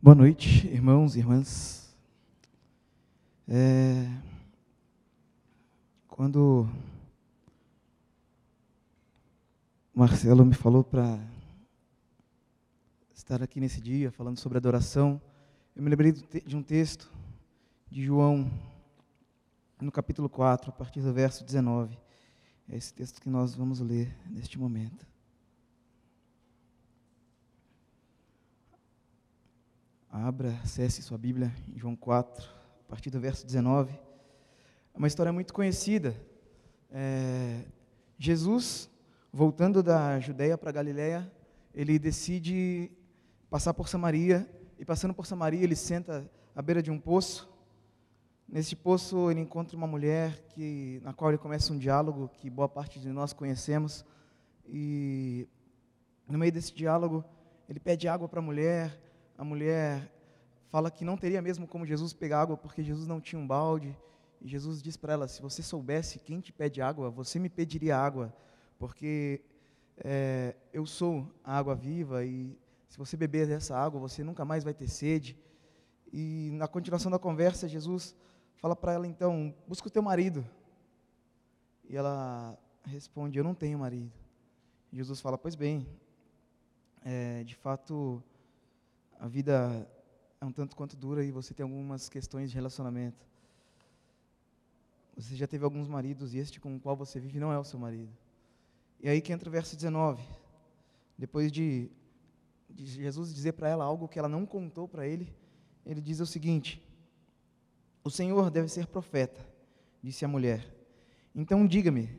Boa noite, irmãos e irmãs. É, quando Marcelo me falou para estar aqui nesse dia falando sobre adoração, eu me lembrei de um texto de João, no capítulo 4, a partir do verso 19. É esse texto que nós vamos ler neste momento. Abra, acesse sua Bíblia em João 4, a partir do verso 19. É uma história muito conhecida. É, Jesus, voltando da Judéia para Galiléia, ele decide passar por Samaria, e passando por Samaria, ele senta à beira de um poço. Nesse poço, ele encontra uma mulher que, na qual ele começa um diálogo que boa parte de nós conhecemos. E no meio desse diálogo, ele pede água para a mulher, a mulher fala que não teria mesmo como Jesus pegar água porque Jesus não tinha um balde. E Jesus diz para ela: Se você soubesse quem te pede água, você me pediria água, porque é, eu sou a água viva e se você beber dessa água, você nunca mais vai ter sede. E na continuação da conversa, Jesus fala para ela então: Busca o teu marido. E ela responde: Eu não tenho marido. Jesus fala: Pois bem, é, de fato a vida é um tanto quanto dura e você tem algumas questões de relacionamento. Você já teve alguns maridos e este com o qual você vive não é o seu marido. E aí que entra o verso 19. Depois de, de Jesus dizer para ela algo que ela não contou para ele, ele diz o seguinte: O Senhor deve ser profeta, disse a mulher. Então diga-me,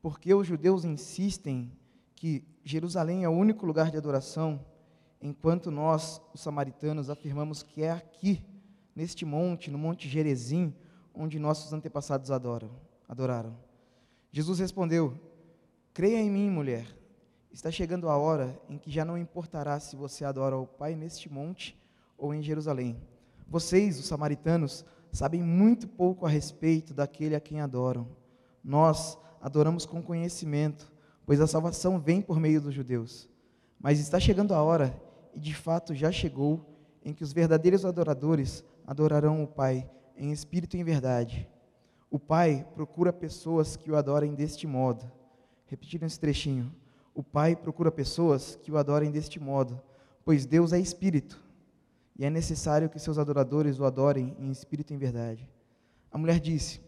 por que os judeus insistem que Jerusalém é o único lugar de adoração enquanto nós, os samaritanos, afirmamos que é aqui, neste monte, no Monte Gerezim, onde nossos antepassados adoram, adoraram. Jesus respondeu: Creia em mim, mulher. Está chegando a hora em que já não importará se você adora o Pai neste monte ou em Jerusalém. Vocês, os samaritanos, sabem muito pouco a respeito daquele a quem adoram. Nós adoramos com conhecimento, pois a salvação vem por meio dos judeus. Mas está chegando a hora e de fato já chegou, em que os verdadeiros adoradores adorarão o Pai em espírito e em verdade. O Pai procura pessoas que o adorem deste modo. Repetindo esse trechinho. O Pai procura pessoas que o adorem deste modo, pois Deus é espírito, e é necessário que seus adoradores o adorem em espírito e em verdade. A mulher disse: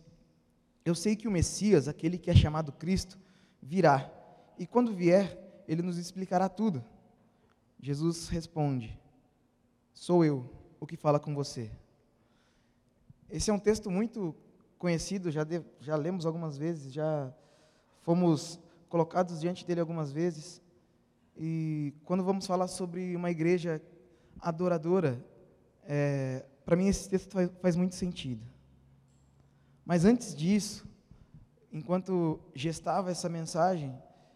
Eu sei que o Messias, aquele que é chamado Cristo, virá, e quando vier, ele nos explicará tudo. Jesus responde: Sou eu o que fala com você. Esse é um texto muito conhecido, já, de, já lemos algumas vezes, já fomos colocados diante dele algumas vezes. E quando vamos falar sobre uma igreja adoradora, é, para mim esse texto faz, faz muito sentido. Mas antes disso, enquanto gestava essa mensagem,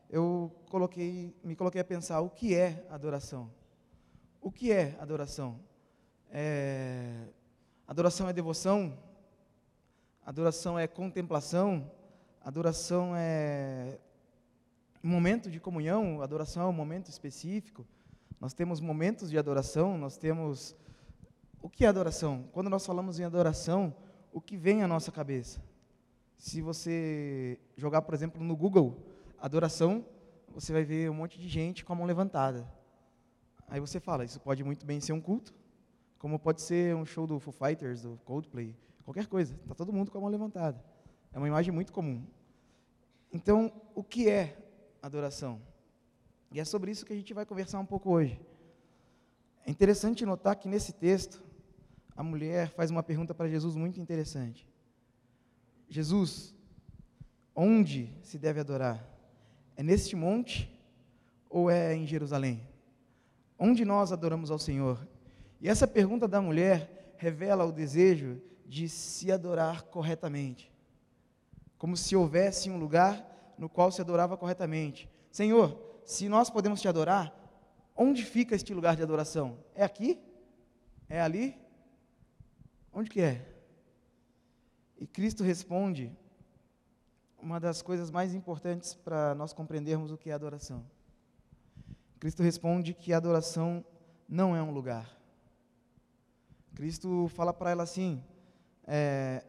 eu coloquei, me coloquei a pensar o que é adoração. O que é adoração? É, adoração é devoção? Adoração é contemplação? Adoração é momento de comunhão? Adoração é um momento específico? Nós temos momentos de adoração, nós temos. O que é adoração? Quando nós falamos em adoração, o que vem à nossa cabeça? Se você jogar, por exemplo, no Google, adoração, você vai ver um monte de gente com a mão levantada. Aí você fala, isso pode muito bem ser um culto, como pode ser um show do Foo Fighters, do Coldplay, qualquer coisa. Está todo mundo com a mão levantada. É uma imagem muito comum. Então, o que é adoração? E é sobre isso que a gente vai conversar um pouco hoje. É interessante notar que nesse texto, a mulher faz uma pergunta para Jesus muito interessante. Jesus, onde se deve adorar? É neste monte ou é em Jerusalém? Onde nós adoramos ao Senhor? E essa pergunta da mulher revela o desejo de se adorar corretamente. Como se houvesse um lugar no qual se adorava corretamente. Senhor, se nós podemos te adorar, onde fica este lugar de adoração? É aqui? É ali? Onde que é? E Cristo responde uma das coisas mais importantes para nós compreendermos o que é adoração. Cristo responde que a adoração não é um lugar. Cristo fala para ela assim: é,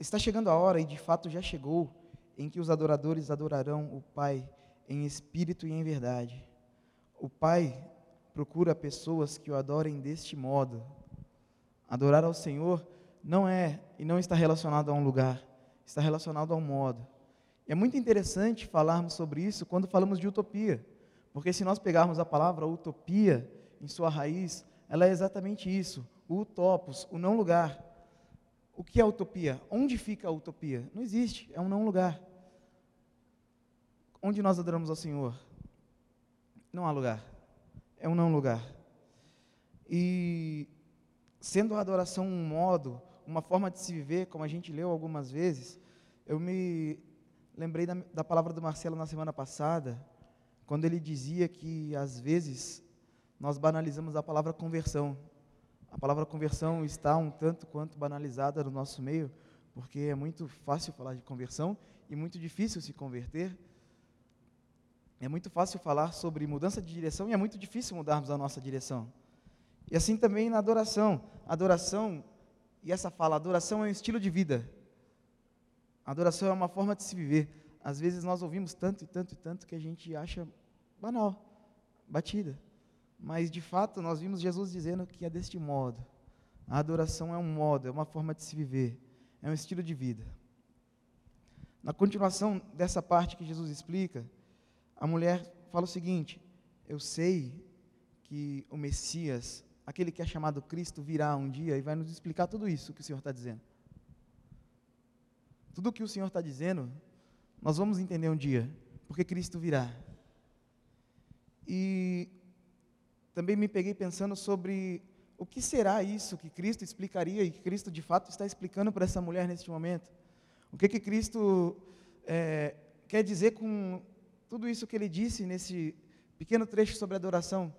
está chegando a hora, e de fato já chegou, em que os adoradores adorarão o Pai em espírito e em verdade. O Pai procura pessoas que o adorem deste modo. Adorar ao Senhor não é e não está relacionado a um lugar, está relacionado a um modo. É muito interessante falarmos sobre isso quando falamos de utopia, porque se nós pegarmos a palavra utopia em sua raiz, ela é exatamente isso, o utopos, o não lugar. O que é utopia? Onde fica a utopia? Não existe, é um não lugar. Onde nós adoramos ao Senhor? Não há lugar, é um não lugar. E sendo a adoração um modo, uma forma de se viver, como a gente leu algumas vezes, eu me lembrei da, da palavra do Marcelo na semana passada, quando ele dizia que às vezes nós banalizamos a palavra conversão. A palavra conversão está um tanto quanto banalizada no nosso meio, porque é muito fácil falar de conversão e muito difícil se converter. É muito fácil falar sobre mudança de direção e é muito difícil mudarmos a nossa direção. E assim também na adoração. Adoração e essa fala, adoração é um estilo de vida. Adoração é uma forma de se viver. Às vezes nós ouvimos tanto e tanto e tanto que a gente acha banal, batida. Mas de fato nós vimos Jesus dizendo que é deste modo. A adoração é um modo, é uma forma de se viver, é um estilo de vida. Na continuação dessa parte que Jesus explica, a mulher fala o seguinte: Eu sei que o Messias aquele que é chamado Cristo virá um dia e vai nos explicar tudo isso que o Senhor está dizendo. Tudo o que o Senhor está dizendo, nós vamos entender um dia, porque Cristo virá. E também me peguei pensando sobre o que será isso que Cristo explicaria e que Cristo de fato está explicando para essa mulher neste momento. O que que Cristo é, quer dizer com tudo isso que ele disse nesse pequeno trecho sobre adoração?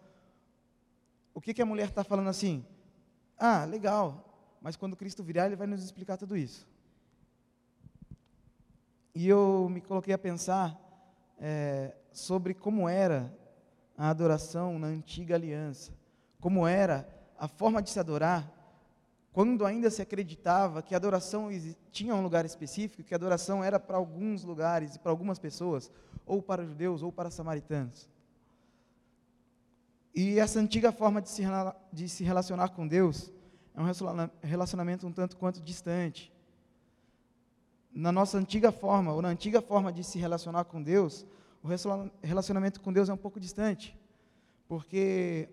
o que, que a mulher está falando assim? Ah, legal, mas quando Cristo virar, ele vai nos explicar tudo isso. E eu me coloquei a pensar é, sobre como era a adoração na antiga aliança, como era a forma de se adorar, quando ainda se acreditava que a adoração tinha um lugar específico, que a adoração era para alguns lugares e para algumas pessoas, ou para judeus ou para samaritanos. E essa antiga forma de se, de se relacionar com Deus é um relacionamento um tanto quanto distante. Na nossa antiga forma, ou na antiga forma de se relacionar com Deus, o relacionamento com Deus é um pouco distante. Porque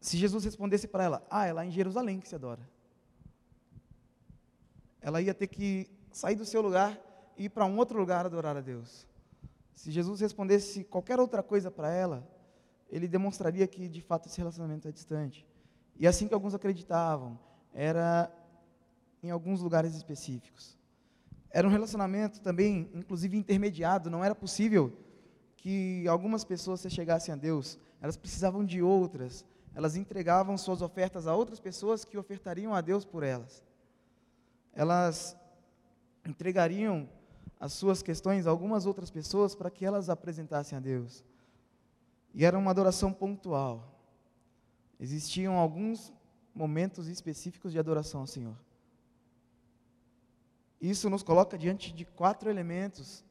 se Jesus respondesse para ela, ah, é lá em Jerusalém que se adora. Ela ia ter que sair do seu lugar e ir para um outro lugar adorar a Deus. Se Jesus respondesse qualquer outra coisa para ela, ele demonstraria que de fato esse relacionamento é distante. E assim que alguns acreditavam, era em alguns lugares específicos. Era um relacionamento também, inclusive intermediado, não era possível que algumas pessoas se chegassem a Deus, elas precisavam de outras, elas entregavam suas ofertas a outras pessoas que ofertariam a Deus por elas. Elas entregariam as suas questões a algumas outras pessoas para que elas apresentassem a Deus. E era uma adoração pontual. Existiam alguns momentos específicos de adoração ao Senhor. Isso nos coloca diante de quatro elementos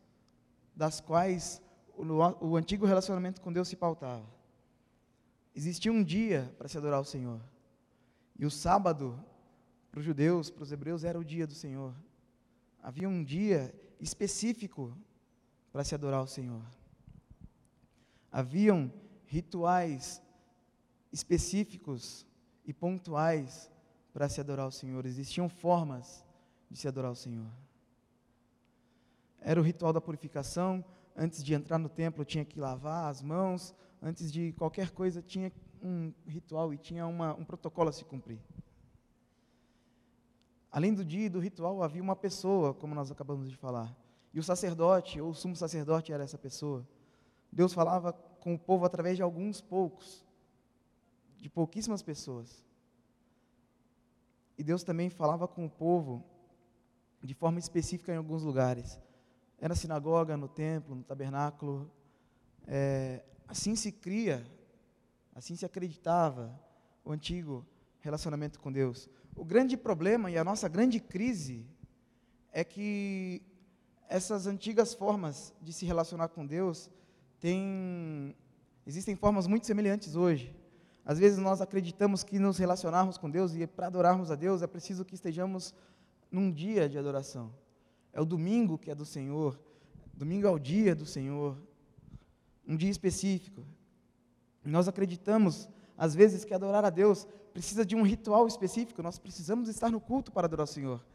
das quais o, o antigo relacionamento com Deus se pautava. Existia um dia para se adorar ao Senhor. E o sábado, para os judeus, para os hebreus, era o dia do Senhor. Havia um dia específico para se adorar ao Senhor. Haviam rituais específicos e pontuais para se adorar ao Senhor. Existiam formas de se adorar ao Senhor. Era o ritual da purificação. Antes de entrar no templo, tinha que lavar as mãos. Antes de qualquer coisa, tinha um ritual e tinha uma, um protocolo a se cumprir. Além do dia e do ritual, havia uma pessoa, como nós acabamos de falar. E o sacerdote, ou o sumo sacerdote, era essa pessoa. Deus falava com o povo através de alguns poucos, de pouquíssimas pessoas. E Deus também falava com o povo de forma específica em alguns lugares. Era na sinagoga, no templo, no tabernáculo. É, assim se cria, assim se acreditava o antigo relacionamento com Deus. O grande problema e a nossa grande crise é que essas antigas formas de se relacionar com Deus têm existem formas muito semelhantes hoje. Às vezes nós acreditamos que nos relacionarmos com Deus e para adorarmos a Deus é preciso que estejamos num dia de adoração. É o domingo que é do Senhor. Domingo é o dia do Senhor. Um dia específico. Nós acreditamos, às vezes, que adorar a Deus precisa de um ritual específico. Nós precisamos estar no culto para adorar o Senhor.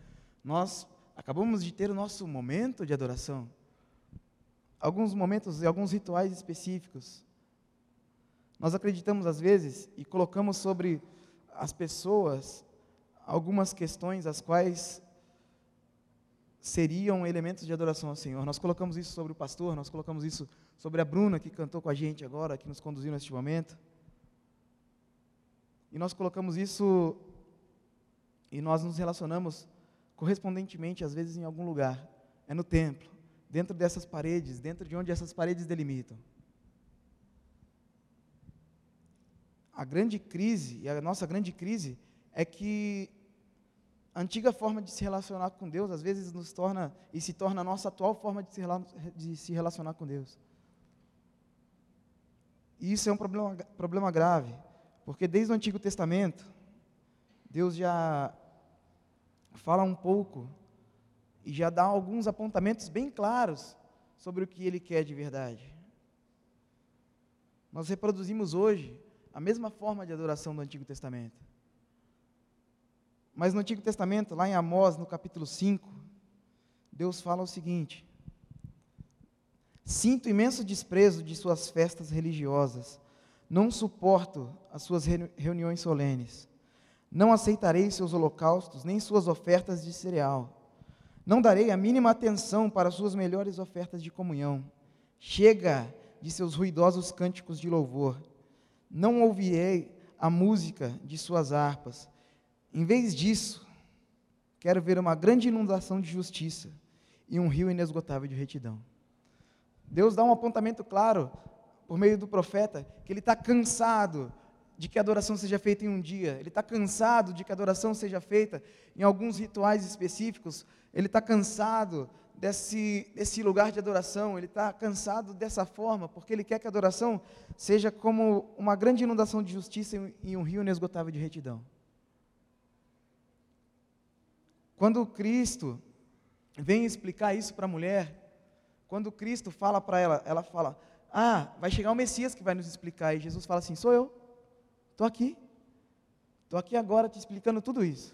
Nós acabamos de ter o nosso momento de adoração. Alguns momentos e alguns rituais específicos. Nós acreditamos às vezes e colocamos sobre as pessoas algumas questões as quais seriam elementos de adoração ao Senhor. Nós colocamos isso sobre o pastor, nós colocamos isso sobre a Bruna que cantou com a gente agora, que nos conduziu neste momento. E nós colocamos isso e nós nos relacionamos correspondentemente, às vezes, em algum lugar. É no templo, dentro dessas paredes, dentro de onde essas paredes delimitam. a grande crise, e a nossa grande crise, é que a antiga forma de se relacionar com Deus, às vezes nos torna, e se torna a nossa atual forma de se, de se relacionar com Deus. E isso é um problema, problema grave, porque desde o Antigo Testamento, Deus já fala um pouco e já dá alguns apontamentos bem claros sobre o que Ele quer de verdade. Nós reproduzimos hoje a mesma forma de adoração do Antigo Testamento. Mas no Antigo Testamento, lá em Amós, no capítulo 5, Deus fala o seguinte: Sinto imenso desprezo de suas festas religiosas, não suporto as suas reuniões solenes, não aceitarei seus holocaustos, nem suas ofertas de cereal, não darei a mínima atenção para suas melhores ofertas de comunhão. Chega de seus ruidosos cânticos de louvor não ouvirei a música de suas harpas. Em vez disso, quero ver uma grande inundação de justiça e um rio inesgotável de retidão. Deus dá um apontamento claro, por meio do profeta, que ele está cansado de que a adoração seja feita em um dia, ele está cansado de que a adoração seja feita em alguns rituais específicos, ele está cansado desse, desse lugar de adoração, ele está cansado dessa forma, porque ele quer que a adoração seja como uma grande inundação de justiça e um rio inesgotável de retidão. Quando Cristo vem explicar isso para a mulher, quando Cristo fala para ela, ela fala: Ah, vai chegar o Messias que vai nos explicar. E Jesus fala assim: Sou eu, estou aqui, estou aqui agora te explicando tudo isso.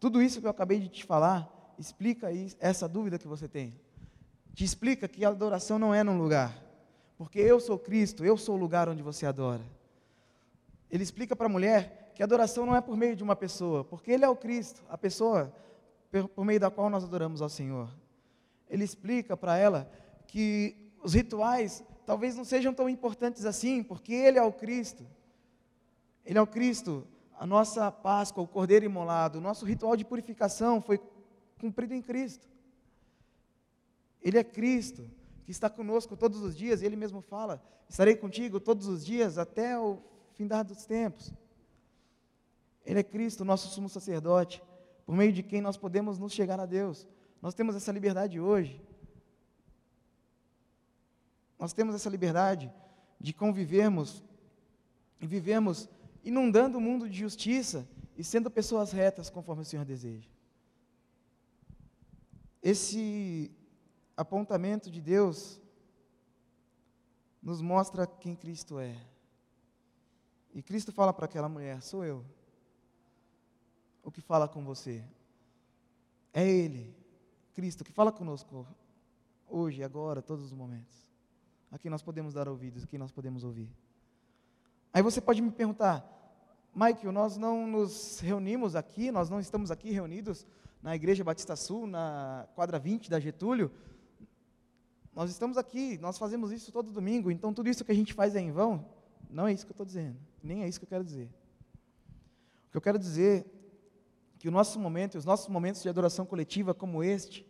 Tudo isso que eu acabei de te falar, explica essa dúvida que você tem. Te explica que a adoração não é num lugar. Porque eu sou Cristo, eu sou o lugar onde você adora. Ele explica para a mulher que a adoração não é por meio de uma pessoa, porque Ele é o Cristo, a pessoa por meio da qual nós adoramos ao Senhor. Ele explica para ela que os rituais talvez não sejam tão importantes assim, porque Ele é o Cristo. Ele é o Cristo, a nossa Páscoa, o Cordeiro imolado, o nosso ritual de purificação foi cumprido em Cristo. Ele é Cristo, que está conosco todos os dias, e Ele mesmo fala: estarei contigo todos os dias até o fim dos tempos. Ele é Cristo, nosso sumo sacerdote, por meio de quem nós podemos nos chegar a Deus. Nós temos essa liberdade hoje. Nós temos essa liberdade de convivermos e vivemos inundando o mundo de justiça e sendo pessoas retas conforme o Senhor deseja. Esse apontamento de Deus nos mostra quem Cristo é. E Cristo fala para aquela mulher: sou eu. O que fala com você? É Ele, Cristo, que fala conosco hoje, agora, todos os momentos. Aqui nós podemos dar ouvidos, aqui nós podemos ouvir. Aí você pode me perguntar, Michael, nós não nos reunimos aqui, nós não estamos aqui reunidos na Igreja Batista Sul, na quadra 20 da Getúlio. Nós estamos aqui, nós fazemos isso todo domingo, então tudo isso que a gente faz é em vão? Não é isso que eu estou dizendo, nem é isso que eu quero dizer. O que eu quero dizer que o nosso momento, os nossos momentos de adoração coletiva como este,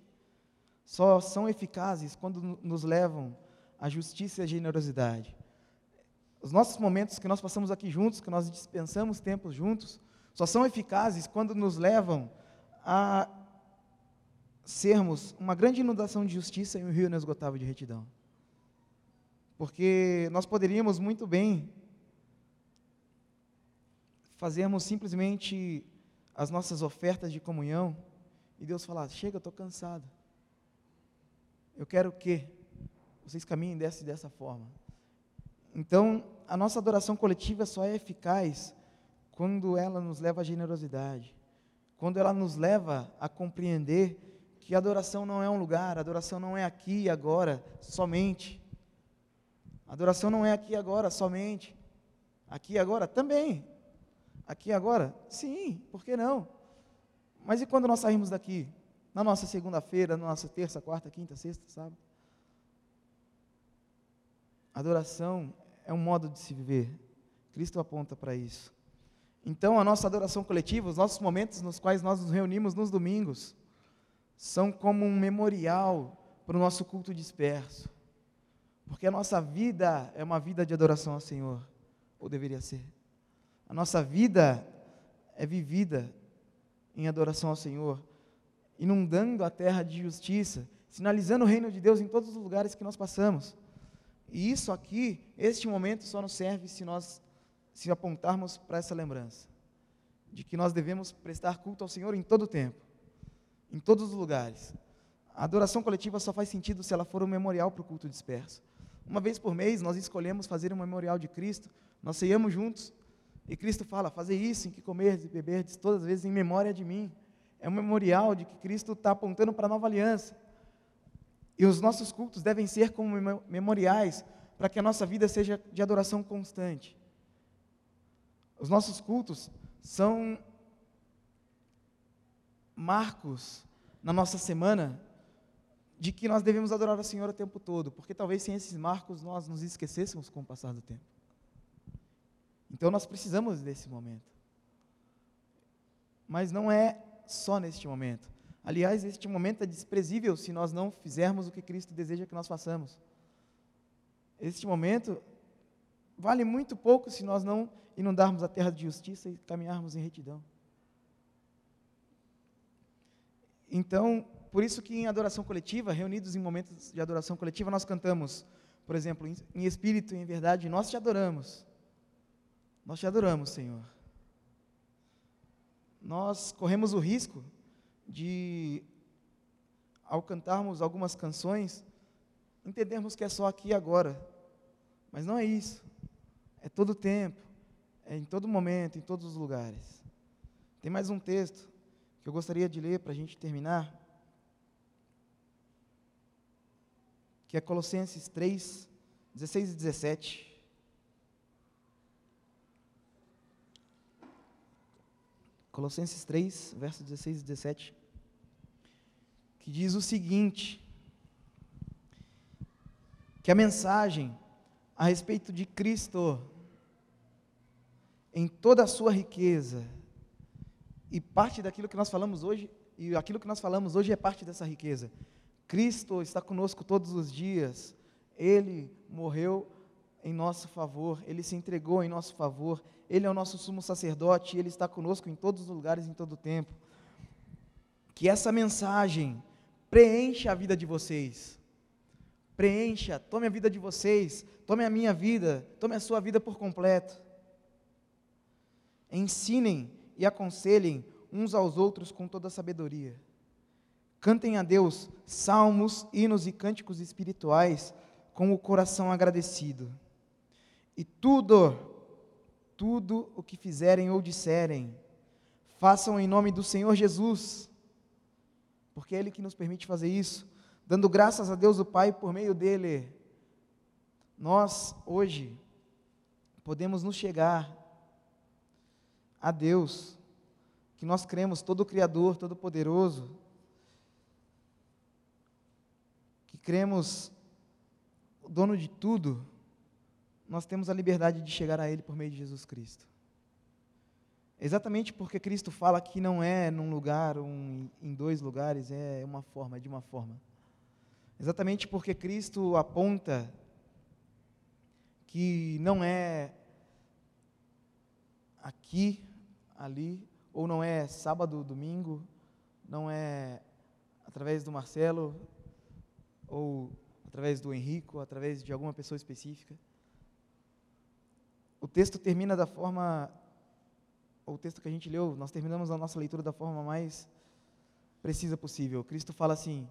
só são eficazes quando nos levam à justiça e à generosidade. Os nossos momentos que nós passamos aqui juntos, que nós dispensamos tempos juntos, Só são eficazes quando nos levam a sermos uma grande inundação de justiça e um rio inesgotável de retidão. Porque nós poderíamos muito bem fazermos simplesmente as nossas ofertas de comunhão e Deus falar: chega, eu estou cansado. Eu quero que vocês caminhem dessa dessa forma. Então, a nossa adoração coletiva só é eficaz quando ela nos leva à generosidade, quando ela nos leva a compreender que a adoração não é um lugar, a adoração não é aqui e agora somente. A adoração não é aqui e agora somente. Aqui e agora também. Aqui agora? Sim, por que não? Mas e quando nós saímos daqui? Na nossa segunda-feira, na nossa terça, quarta, quinta, sexta, sábado? Adoração é um modo de se viver. Cristo aponta para isso. Então, a nossa adoração coletiva, os nossos momentos nos quais nós nos reunimos nos domingos, são como um memorial para o nosso culto disperso. Porque a nossa vida é uma vida de adoração ao Senhor, ou deveria ser. A nossa vida é vivida em adoração ao Senhor, inundando a terra de justiça, sinalizando o reino de Deus em todos os lugares que nós passamos. E isso aqui, este momento, só nos serve se nós se apontarmos para essa lembrança de que nós devemos prestar culto ao Senhor em todo o tempo, em todos os lugares. A adoração coletiva só faz sentido se ela for um memorial para o culto disperso. Uma vez por mês, nós escolhemos fazer um memorial de Cristo, nós ceiamos juntos, e Cristo fala: fazer isso, em que comerdes e beberdes, todas as vezes em memória de mim. É um memorial de que Cristo está apontando para a nova aliança. E os nossos cultos devem ser como memoriais para que a nossa vida seja de adoração constante. Os nossos cultos são marcos na nossa semana de que nós devemos adorar o Senhor o tempo todo, porque talvez sem esses marcos nós nos esquecêssemos com o passar do tempo. Então nós precisamos desse momento. Mas não é só neste momento. Aliás, este momento é desprezível se nós não fizermos o que Cristo deseja que nós façamos. Este momento vale muito pouco se nós não inundarmos a terra de justiça e caminharmos em retidão. Então, por isso que em adoração coletiva, reunidos em momentos de adoração coletiva, nós cantamos, por exemplo, em espírito e em verdade, nós te adoramos. Nós te adoramos, Senhor. Nós corremos o risco de, ao cantarmos algumas canções, entendermos que é só aqui e agora. Mas não é isso. É todo o tempo, é em todo momento, em todos os lugares. Tem mais um texto que eu gostaria de ler para a gente terminar, que é Colossenses 3, 16 e 17. Colossenses 3, versos 16 e 17, que diz o seguinte: que a mensagem a respeito de Cristo, em toda a sua riqueza, e parte daquilo que nós falamos hoje, e aquilo que nós falamos hoje é parte dessa riqueza. Cristo está conosco todos os dias, Ele morreu em nosso favor, Ele se entregou em nosso favor, Ele é o nosso sumo sacerdote, Ele está conosco em todos os lugares, em todo o tempo. Que essa mensagem preencha a vida de vocês. Preencha, tome a vida de vocês, tome a minha vida, tome a sua vida por completo. Ensinem e aconselhem uns aos outros com toda a sabedoria. Cantem a Deus salmos, hinos e cânticos espirituais com o coração agradecido. E tudo, tudo o que fizerem ou disserem, façam em nome do Senhor Jesus, porque é Ele que nos permite fazer isso, dando graças a Deus o Pai por meio dele. Nós, hoje, podemos nos chegar a Deus, que nós cremos, todo Criador, todo Poderoso, que cremos o dono de tudo, nós temos a liberdade de chegar a Ele por meio de Jesus Cristo. Exatamente porque Cristo fala que não é num lugar ou em dois lugares, é uma forma, é de uma forma. Exatamente porque Cristo aponta que não é aqui, ali, ou não é sábado, domingo, não é através do Marcelo, ou através do Henrico, através de alguma pessoa específica. O texto termina da forma, o texto que a gente leu, nós terminamos a nossa leitura da forma mais precisa possível. Cristo fala assim: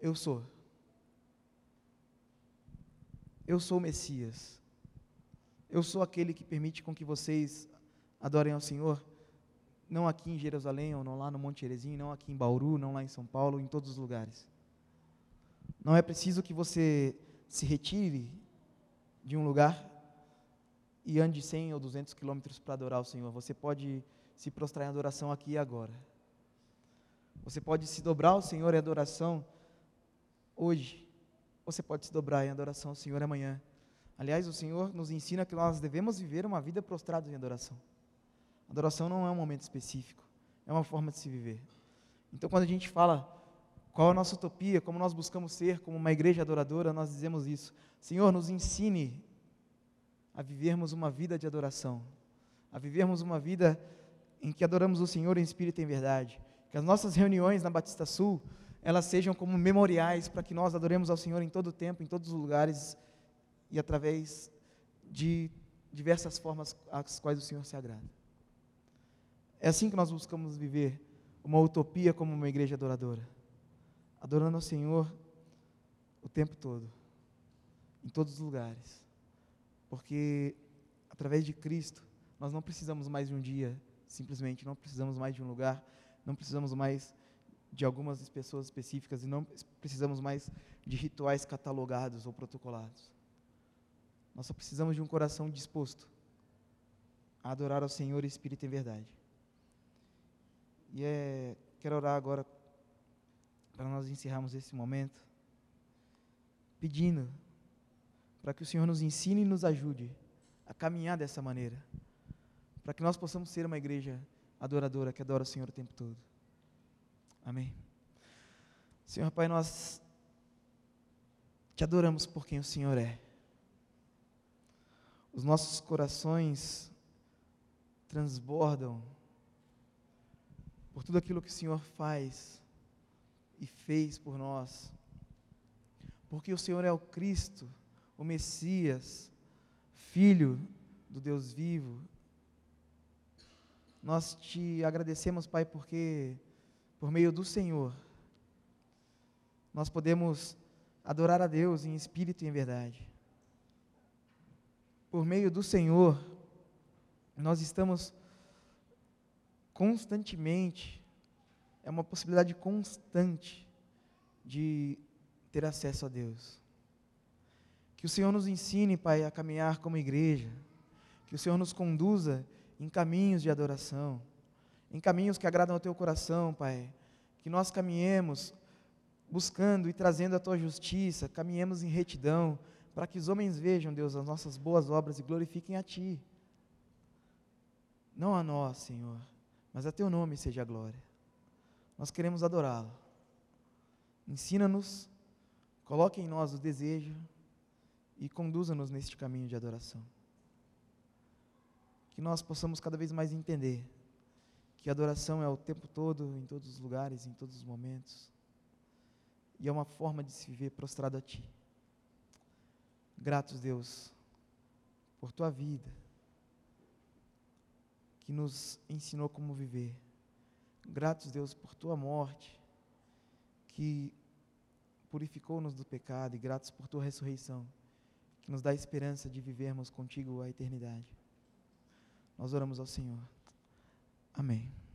Eu sou. Eu sou o Messias. Eu sou aquele que permite com que vocês adorem ao Senhor, não aqui em Jerusalém, ou não lá no Monte Erezim, não aqui em Bauru, não lá em São Paulo, em todos os lugares. Não é preciso que você se retire de um lugar e ande 100 ou 200 quilômetros para adorar o Senhor. Você pode se prostrar em adoração aqui e agora. Você pode se dobrar ao Senhor em adoração hoje. Você pode se dobrar em adoração ao Senhor amanhã. Aliás, o Senhor nos ensina que nós devemos viver uma vida prostrada em adoração. Adoração não é um momento específico, é uma forma de se viver. Então, quando a gente fala qual é a nossa utopia, como nós buscamos ser como uma igreja adoradora, nós dizemos isso. Senhor, nos ensine a vivermos uma vida de adoração, a vivermos uma vida em que adoramos o Senhor em espírito e em verdade. Que as nossas reuniões na Batista Sul, elas sejam como memoriais para que nós adoremos ao Senhor em todo o tempo, em todos os lugares e através de diversas formas às quais o Senhor se agrada. É assim que nós buscamos viver uma utopia como uma igreja adoradora adorando ao Senhor o tempo todo, em todos os lugares. Porque através de Cristo, nós não precisamos mais de um dia, simplesmente, não precisamos mais de um lugar, não precisamos mais de algumas pessoas específicas e não precisamos mais de rituais catalogados ou protocolados. Nós só precisamos de um coração disposto a adorar ao Senhor Espírito em verdade. E é, quero orar agora para nós encerrarmos esse momento, pedindo para que o Senhor nos ensine e nos ajude a caminhar dessa maneira, para que nós possamos ser uma igreja adoradora que adora o Senhor o tempo todo. Amém. Senhor Pai, nós te adoramos por quem o Senhor é. Os nossos corações transbordam por tudo aquilo que o Senhor faz e fez por nós. Porque o Senhor é o Cristo, o Messias, Filho do Deus vivo. Nós te agradecemos, Pai, porque por meio do Senhor nós podemos adorar a Deus em espírito e em verdade. Por meio do Senhor, nós estamos constantemente é uma possibilidade constante de ter acesso a Deus. Que o Senhor nos ensine, Pai, a caminhar como igreja. Que o Senhor nos conduza em caminhos de adoração, em caminhos que agradam ao teu coração, Pai. Que nós caminhemos buscando e trazendo a tua justiça, caminhemos em retidão, para que os homens vejam, Deus, as nossas boas obras e glorifiquem a Ti. Não a nós, Senhor, mas a Teu nome seja a glória. Nós queremos adorá-lo. Ensina-nos, coloque em nós o desejo e conduza-nos neste caminho de adoração. Que nós possamos cada vez mais entender que adoração é o tempo todo, em todos os lugares, em todos os momentos. E é uma forma de se viver prostrado a Ti. Gratos, Deus, por Tua vida, que nos ensinou como viver. Gratos, Deus, por tua morte, que purificou-nos do pecado, e gratos por tua ressurreição, que nos dá esperança de vivermos contigo a eternidade. Nós oramos ao Senhor. Amém.